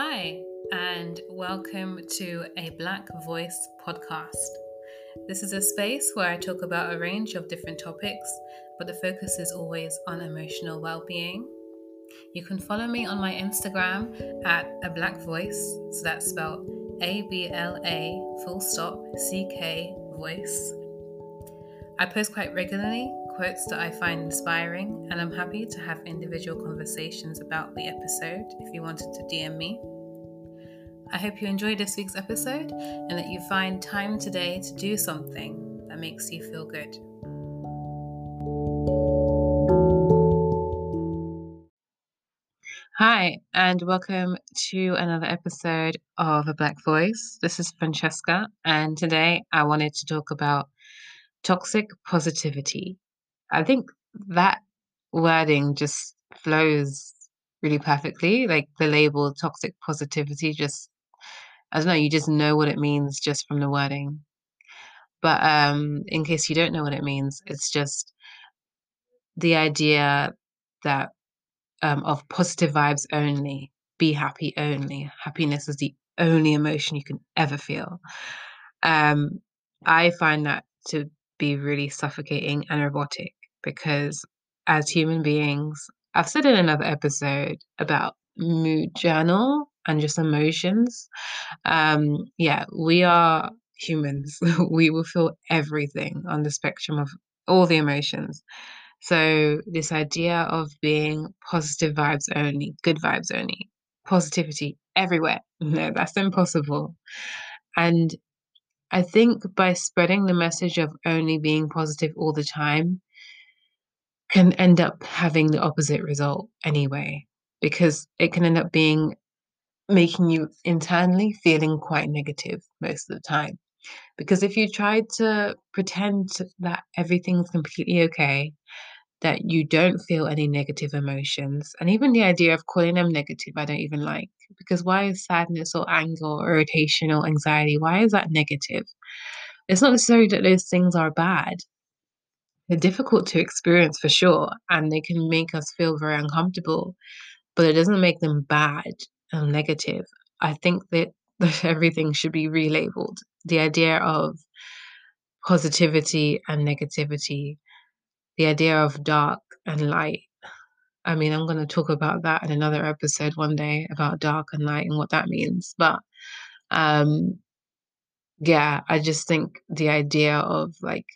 Hi, and welcome to a Black Voice podcast. This is a space where I talk about a range of different topics, but the focus is always on emotional well being. You can follow me on my Instagram at a black voice, so that's spelled A B L A full stop C K voice. I post quite regularly quotes that I find inspiring, and I'm happy to have individual conversations about the episode if you wanted to DM me. I hope you enjoyed this week's episode and that you find time today to do something that makes you feel good. Hi, and welcome to another episode of A Black Voice. This is Francesca, and today I wanted to talk about toxic positivity. I think that wording just flows really perfectly. Like the label toxic positivity just I don't know, you just know what it means just from the wording. But um in case you don't know what it means, it's just the idea that um of positive vibes only, be happy only. Happiness is the only emotion you can ever feel. Um I find that to be really suffocating and robotic because as human beings, I've said in another episode about mood journal and just emotions. Um, yeah, we are humans. we will feel everything on the spectrum of all the emotions. So, this idea of being positive vibes only, good vibes only, positivity everywhere, no, that's impossible. And I think by spreading the message of only being positive all the time can end up having the opposite result anyway, because it can end up being making you internally feeling quite negative most of the time. Because if you try to pretend that everything's completely okay, that you don't feel any negative emotions, and even the idea of calling them negative, I don't even like. Because why is sadness or anger or irritation or anxiety, why is that negative? It's not necessarily that those things are bad. They're difficult to experience for sure, and they can make us feel very uncomfortable, but it doesn't make them bad negative. I think that, that everything should be relabeled. The idea of positivity and negativity, the idea of dark and light. I mean, I'm going to talk about that in another episode one day about dark and light and what that means. But um, yeah, I just think the idea of like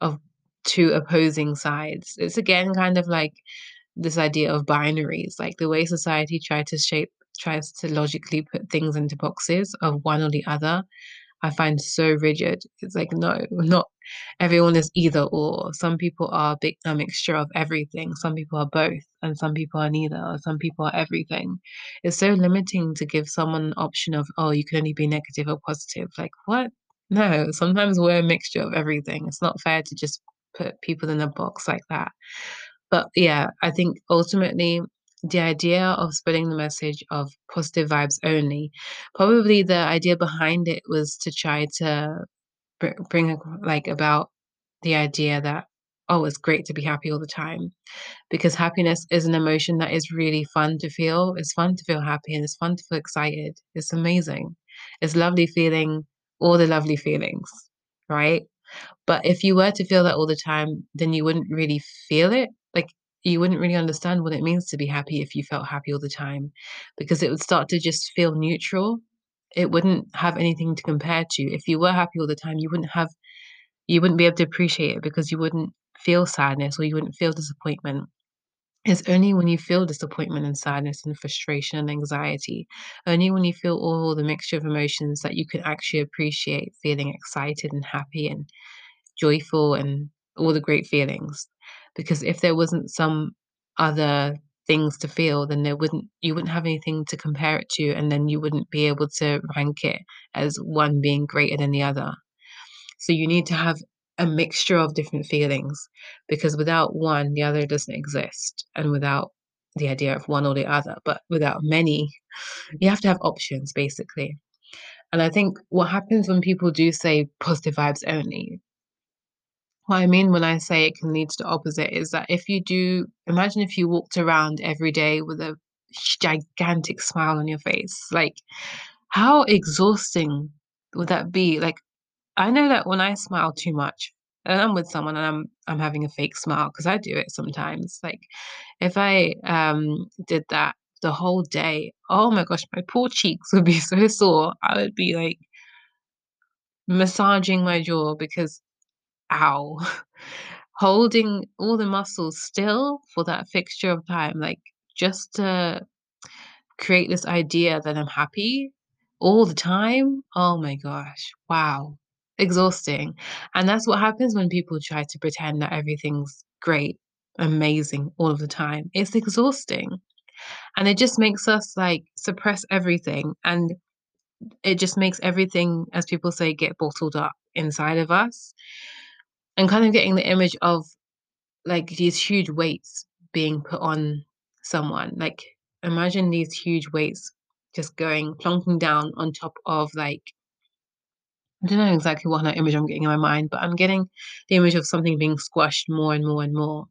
of two opposing sides. It's again kind of like this idea of binaries, like the way society tries to shape tries to logically put things into boxes of one or the other. I find so rigid. It's like no, not everyone is either or. Some people are big, a mixture of everything. Some people are both, and some people are neither. Or some people are everything. It's so limiting to give someone an option of oh, you can only be negative or positive. Like what? No, sometimes we're a mixture of everything. It's not fair to just put people in a box like that. But yeah, I think ultimately the idea of spreading the message of positive vibes only, probably the idea behind it was to try to bring like about the idea that oh, it's great to be happy all the time because happiness is an emotion that is really fun to feel. It's fun to feel happy and it's fun to feel excited. It's amazing. It's lovely feeling all the lovely feelings, right? But if you were to feel that all the time, then you wouldn't really feel it. You wouldn't really understand what it means to be happy if you felt happy all the time because it would start to just feel neutral. It wouldn't have anything to compare to. If you were happy all the time, you wouldn't have you wouldn't be able to appreciate it because you wouldn't feel sadness or you wouldn't feel disappointment. It's only when you feel disappointment and sadness and frustration and anxiety, only when you feel all the mixture of emotions that you can actually appreciate feeling excited and happy and joyful and all the great feelings. Because if there wasn't some other things to feel, then there wouldn't you wouldn't have anything to compare it to, and then you wouldn't be able to rank it as one being greater than the other. So you need to have a mixture of different feelings because without one, the other doesn't exist. And without the idea of one or the other, but without many, you have to have options basically. And I think what happens when people do say positive vibes only, what I mean when I say it can lead to the opposite is that if you do, imagine if you walked around every day with a gigantic smile on your face. Like, how exhausting would that be? Like, I know that when I smile too much, and I'm with someone and I'm I'm having a fake smile because I do it sometimes. Like, if I um did that the whole day, oh my gosh, my poor cheeks would be so sore. I would be like massaging my jaw because ow. Holding all the muscles still for that fixture of time, like just to create this idea that I'm happy all the time. Oh my gosh. Wow. Exhausting. And that's what happens when people try to pretend that everything's great, amazing all of the time. It's exhausting. And it just makes us like suppress everything. And it just makes everything, as people say, get bottled up inside of us. And kind of getting the image of like these huge weights being put on someone. Like imagine these huge weights just going plonking down on top of like I don't know exactly what kind of image I'm getting in my mind, but I'm getting the image of something being squashed more and more and more,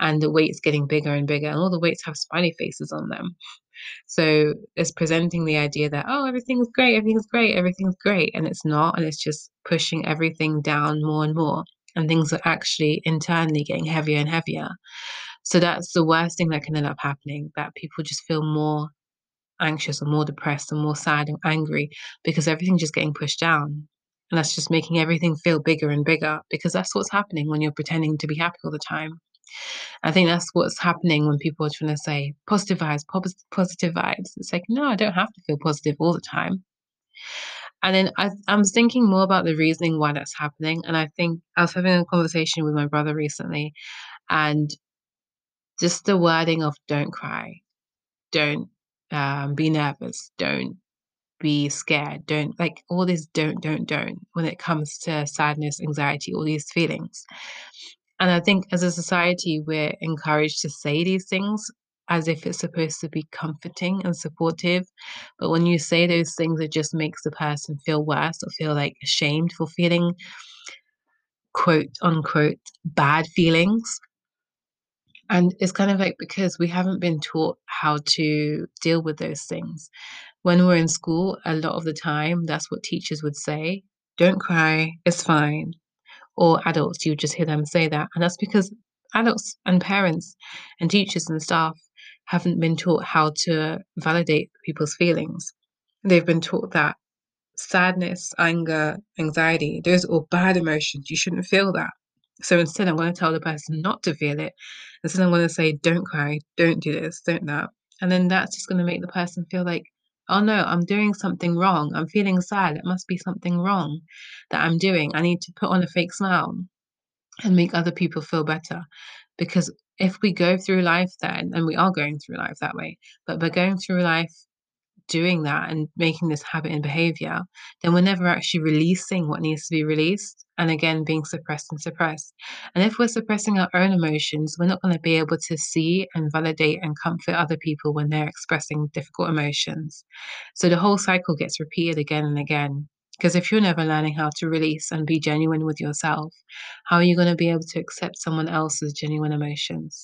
and the weights getting bigger and bigger, and all the weights have smiley faces on them. So it's presenting the idea that, oh, everything's great, everything's great, everything's great. And it's not. And it's just pushing everything down more and more. And things are actually internally getting heavier and heavier. So that's the worst thing that can end up happening that people just feel more anxious or more depressed and more sad and angry because everything's just getting pushed down. And that's just making everything feel bigger and bigger because that's what's happening when you're pretending to be happy all the time. I think that's what's happening when people are trying to say positive vibes, positive vibes. It's like, no, I don't have to feel positive all the time. And then I, I'm thinking more about the reasoning why that's happening. And I think I was having a conversation with my brother recently, and just the wording of don't cry, don't um, be nervous, don't be scared, don't like all this don't, don't, don't when it comes to sadness, anxiety, all these feelings. And I think as a society, we're encouraged to say these things as if it's supposed to be comforting and supportive. But when you say those things, it just makes the person feel worse or feel like ashamed for feeling quote unquote bad feelings. And it's kind of like because we haven't been taught how to deal with those things. When we're in school, a lot of the time, that's what teachers would say don't cry, it's fine. Or adults, you just hear them say that. And that's because adults and parents and teachers and staff haven't been taught how to validate people's feelings. They've been taught that sadness, anger, anxiety, those are all bad emotions. You shouldn't feel that. So instead, I'm going to tell the person not to feel it. Instead, I'm going to say, don't cry, don't do this, don't that. And then that's just going to make the person feel like, oh no, I'm doing something wrong. I'm feeling sad. It must be something wrong that I'm doing. I need to put on a fake smile and make other people feel better. Because if we go through life then, and we are going through life that way, but by going through life doing that and making this habit and behavior, then we're never actually releasing what needs to be released. And again, being suppressed and suppressed. And if we're suppressing our own emotions, we're not going to be able to see and validate and comfort other people when they're expressing difficult emotions. So the whole cycle gets repeated again and again. Because if you're never learning how to release and be genuine with yourself, how are you going to be able to accept someone else's genuine emotions?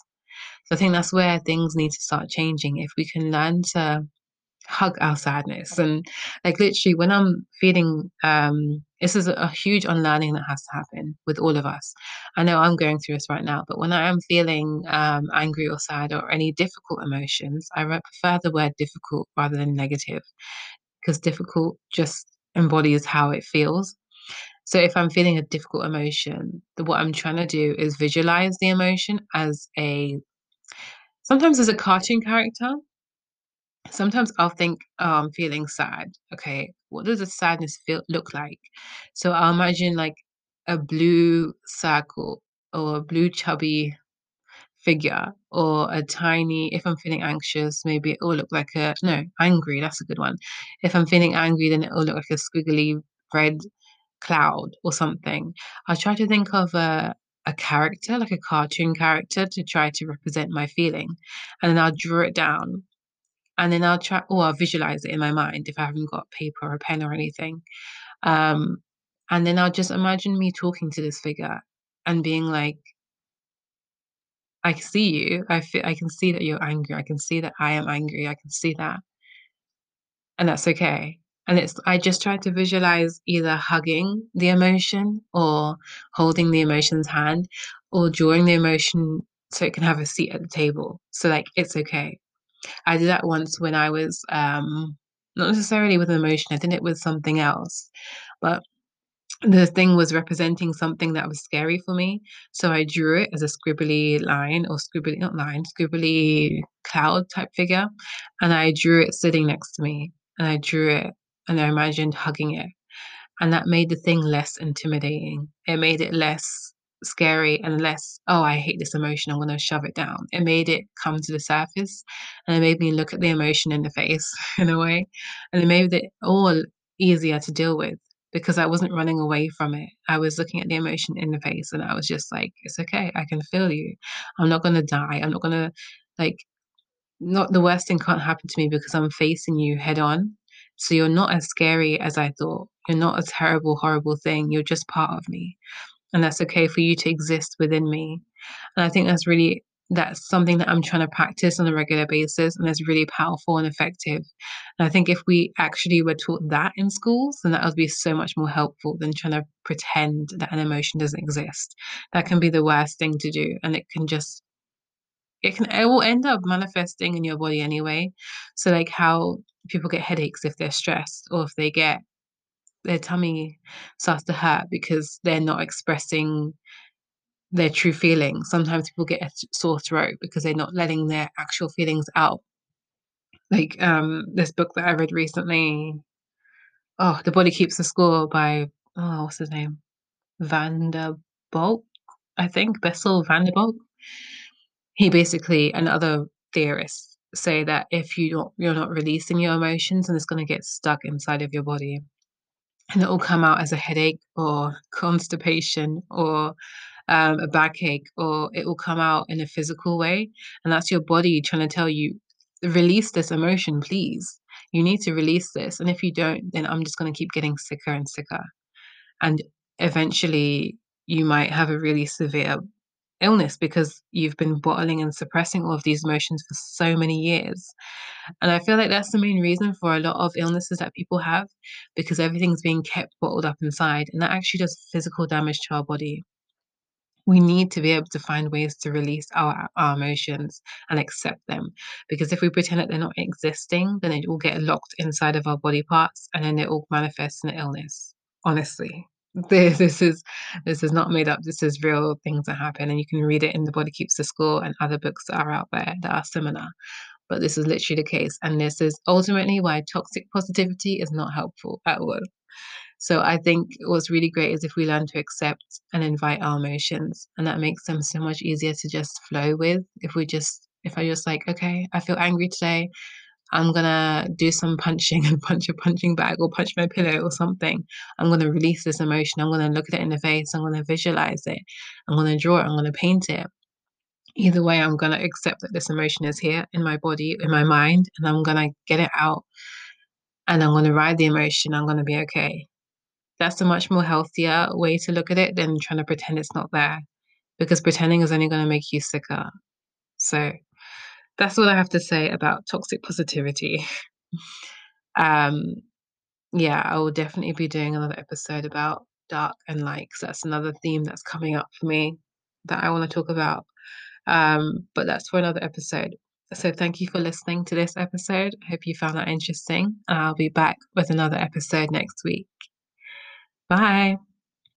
So I think that's where things need to start changing. If we can learn to hug our sadness and like literally when i'm feeling um this is a huge unlearning that has to happen with all of us i know i'm going through this right now but when i am feeling um angry or sad or any difficult emotions i prefer the word difficult rather than negative because difficult just embodies how it feels so if i'm feeling a difficult emotion the, what i'm trying to do is visualize the emotion as a sometimes as a cartoon character Sometimes I'll think, "Oh, I'm feeling sad. Okay, what does the sadness feel look like?" So I'll imagine like a blue circle or a blue chubby figure or a tiny if I'm feeling anxious, maybe it will look like a no, angry, that's a good one. If I'm feeling angry, then it will look like a squiggly red cloud or something. I'll try to think of a a character, like a cartoon character, to try to represent my feeling, and then I'll draw it down and then I'll try or I'll visualize it in my mind if I haven't got paper or a pen or anything. Um, and then I'll just imagine me talking to this figure and being like, I see you. I feel I can see that you're angry. I can see that I am angry. I can see that. And that's okay. And it's I just try to visualize either hugging the emotion or holding the emotion's hand or drawing the emotion so it can have a seat at the table. So like it's okay. I did that once when I was um not necessarily with an emotion, I did it with something else. But the thing was representing something that was scary for me. So I drew it as a scribbly line or scribbly not line, scribbly cloud type figure. And I drew it sitting next to me. And I drew it and I imagined hugging it. And that made the thing less intimidating. It made it less scary and less, oh, I hate this emotion, I'm gonna shove it down. It made it come to the surface and it made me look at the emotion in the face in a way. And it made it all easier to deal with because I wasn't running away from it. I was looking at the emotion in the face and I was just like, it's okay, I can feel you. I'm not gonna die. I'm not gonna like not the worst thing can't happen to me because I'm facing you head on. So you're not as scary as I thought. You're not a terrible, horrible thing. You're just part of me. And that's okay for you to exist within me. And I think that's really that's something that I'm trying to practice on a regular basis and it's really powerful and effective. And I think if we actually were taught that in schools, then that would be so much more helpful than trying to pretend that an emotion doesn't exist. That can be the worst thing to do and it can just it can it will end up manifesting in your body anyway. So like how people get headaches if they're stressed or if they get their tummy starts to hurt because they're not expressing their true feelings. Sometimes people get a sore throat because they're not letting their actual feelings out. Like um this book that I read recently, oh, The Body Keeps the Score by oh, what's his name? Van der I think, Bessel van der Kolk. He basically and other theorists say that if you don't you're not releasing your emotions and it's gonna get stuck inside of your body and it will come out as a headache or constipation or um, a backache or it will come out in a physical way and that's your body trying to tell you release this emotion please you need to release this and if you don't then i'm just going to keep getting sicker and sicker and eventually you might have a really severe illness because you've been bottling and suppressing all of these emotions for so many years. And I feel like that's the main reason for a lot of illnesses that people have because everything's being kept bottled up inside and that actually does physical damage to our body. We need to be able to find ways to release our, our emotions and accept them. Because if we pretend that they're not existing, then it will get locked inside of our body parts and then it will manifest in illness. Honestly. This, this is this is not made up. This is real things that happen, and you can read it in The Body Keeps the Score and other books that are out there that are similar. But this is literally the case, and this is ultimately why toxic positivity is not helpful at all. So I think what's really great is if we learn to accept and invite our emotions, and that makes them so much easier to just flow with. If we just, if I just like, okay, I feel angry today. I'm gonna do some punching and punch a punching bag or punch my pillow or something. I'm gonna release this emotion. I'm gonna look at it in the face. I'm gonna visualize it. I'm gonna draw it. I'm gonna paint it. Either way, I'm gonna accept that this emotion is here in my body, in my mind, and I'm gonna get it out. And I'm gonna ride the emotion. I'm gonna be okay. That's a much more healthier way to look at it than trying to pretend it's not there. Because pretending is only gonna make you sicker. So that's what I have to say about toxic positivity. um, yeah, I will definitely be doing another episode about dark and light because that's another theme that's coming up for me that I want to talk about. Um, but that's for another episode. So thank you for listening to this episode. I hope you found that interesting. And I'll be back with another episode next week. Bye.